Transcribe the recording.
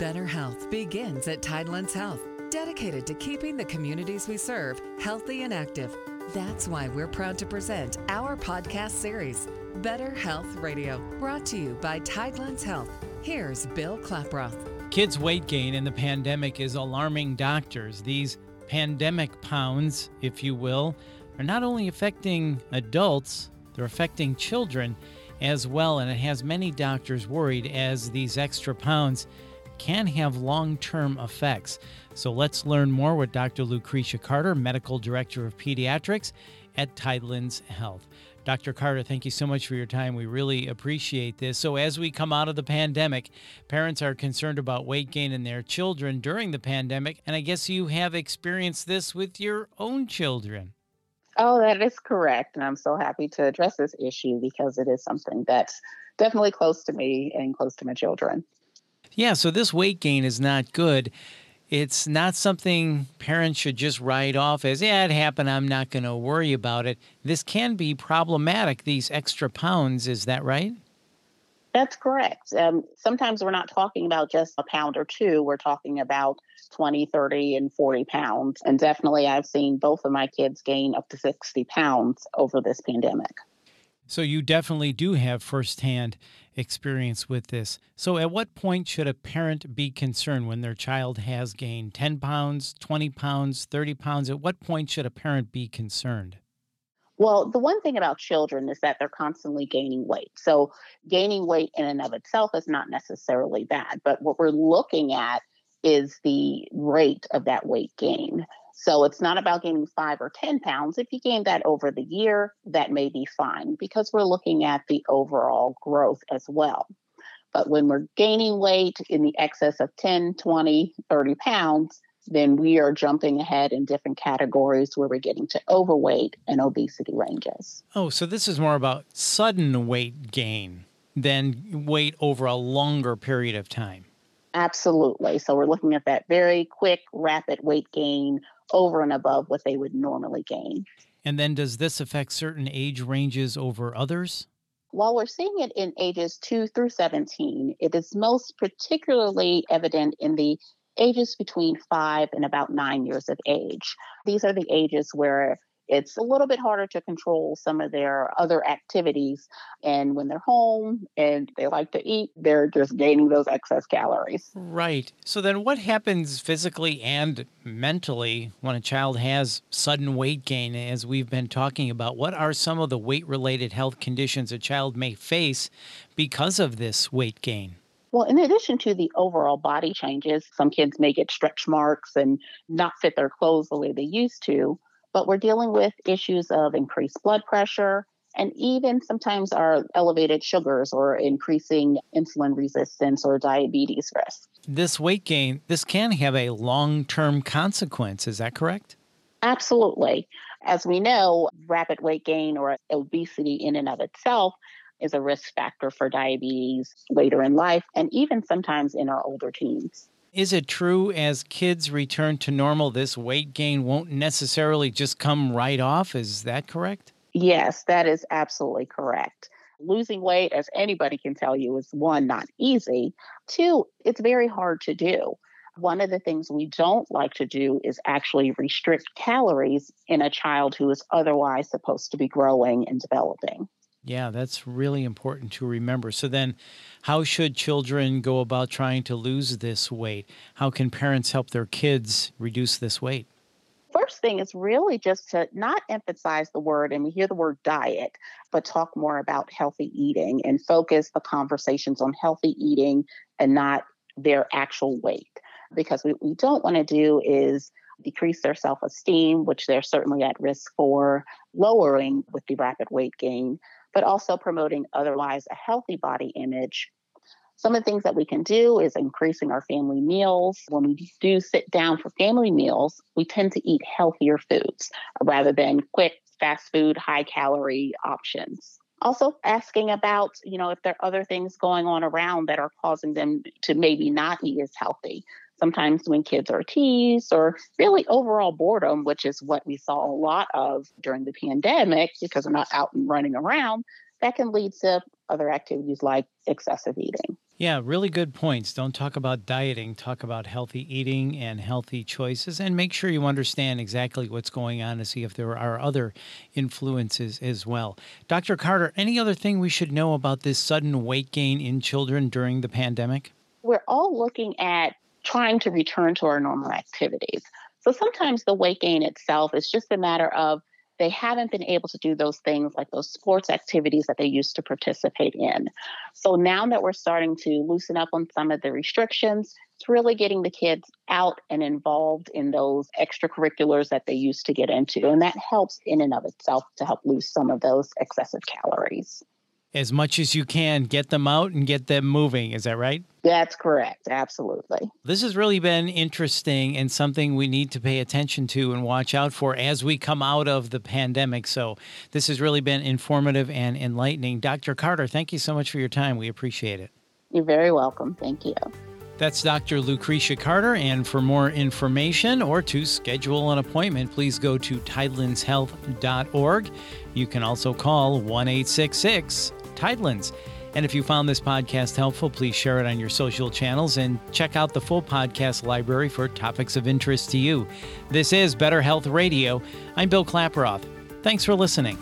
Better health begins at Tidelands Health, dedicated to keeping the communities we serve healthy and active. That's why we're proud to present our podcast series, Better Health Radio, brought to you by Tidelands Health. Here's Bill Klaproth. Kids' weight gain in the pandemic is alarming doctors. These pandemic pounds, if you will, are not only affecting adults, they're affecting children as well. And it has many doctors worried as these extra pounds can have long term effects. So let's learn more with Dr. Lucretia Carter, Medical Director of Pediatrics at Tidelands Health. Dr. Carter, thank you so much for your time. We really appreciate this. So, as we come out of the pandemic, parents are concerned about weight gain in their children during the pandemic. And I guess you have experienced this with your own children. Oh, that is correct. And I'm so happy to address this issue because it is something that's definitely close to me and close to my children. Yeah, so this weight gain is not good. It's not something parents should just write off as, yeah, it happened. I'm not going to worry about it. This can be problematic, these extra pounds. Is that right? That's correct. Um, sometimes we're not talking about just a pound or two. We're talking about 20, 30, and 40 pounds. And definitely, I've seen both of my kids gain up to 60 pounds over this pandemic. So you definitely do have firsthand experience with this. So at what point should a parent be concerned when their child has gained 10 pounds, 20 pounds, 30 pounds? At what point should a parent be concerned? Well, the one thing about children is that they're constantly gaining weight. So, gaining weight in and of itself is not necessarily bad. But what we're looking at is the rate of that weight gain. So it's not about gaining five or 10 pounds. If you gain that over the year, that may be fine because we're looking at the overall growth as well. But when we're gaining weight in the excess of 10, 20, 30 pounds, then we are jumping ahead in different categories where we're getting to overweight and obesity ranges. Oh, so this is more about sudden weight gain than weight over a longer period of time. Absolutely. So we're looking at that very quick, rapid weight gain over and above what they would normally gain. And then does this affect certain age ranges over others? While we're seeing it in ages 2 through 17, it is most particularly evident in the ages between 5 and about 9 years of age. These are the ages where it's a little bit harder to control some of their other activities. And when they're home and they like to eat, they're just gaining those excess calories. Right. So then what happens physically and mentally when a child has sudden weight gain, as we've been talking about? What are some of the weight related health conditions a child may face because of this weight gain? Well, in addition to the overall body changes, some kids may get stretch marks and not fit their clothes the way they used to but we're dealing with issues of increased blood pressure and even sometimes our elevated sugars or increasing insulin resistance or diabetes risk. This weight gain, this can have a long-term consequence, is that correct? Absolutely. As we know, rapid weight gain or obesity in and of itself is a risk factor for diabetes later in life and even sometimes in our older teens. Is it true as kids return to normal, this weight gain won't necessarily just come right off? Is that correct? Yes, that is absolutely correct. Losing weight, as anybody can tell you, is one, not easy. Two, it's very hard to do. One of the things we don't like to do is actually restrict calories in a child who is otherwise supposed to be growing and developing. Yeah, that's really important to remember. So, then how should children go about trying to lose this weight? How can parents help their kids reduce this weight? First thing is really just to not emphasize the word, and we hear the word diet, but talk more about healthy eating and focus the conversations on healthy eating and not their actual weight. Because what we don't want to do is decrease their self esteem, which they're certainly at risk for lowering with the rapid weight gain but also promoting otherwise a healthy body image. Some of the things that we can do is increasing our family meals. When we do sit down for family meals, we tend to eat healthier foods rather than quick fast food, high calorie options. Also asking about, you know, if there are other things going on around that are causing them to maybe not eat as healthy sometimes when kids are teased or really overall boredom, which is what we saw a lot of during the pandemic because they're not out and running around, that can lead to other activities like excessive eating. Yeah, really good points. Don't talk about dieting, talk about healthy eating and healthy choices, and make sure you understand exactly what's going on to see if there are other influences as well. Dr. Carter, any other thing we should know about this sudden weight gain in children during the pandemic? We're all looking at trying to return to our normal activities. So sometimes the weight gain itself is just a matter of they haven't been able to do those things like those sports activities that they used to participate in. So now that we're starting to loosen up on some of the restrictions, it's really getting the kids out and involved in those extracurriculars that they used to get into. And that helps in and of itself to help lose some of those excessive calories as much as you can, get them out and get them moving. Is that right? That's correct. Absolutely. This has really been interesting and something we need to pay attention to and watch out for as we come out of the pandemic. So, this has really been informative and enlightening. Dr. Carter, thank you so much for your time. We appreciate it. You're very welcome. Thank you. That's Dr. Lucretia Carter. And for more information or to schedule an appointment, please go to tidelandshealth.org. You can also call 1 866 Tidelands. And if you found this podcast helpful, please share it on your social channels and check out the full podcast library for topics of interest to you. This is Better Health Radio. I'm Bill Klaproth. Thanks for listening.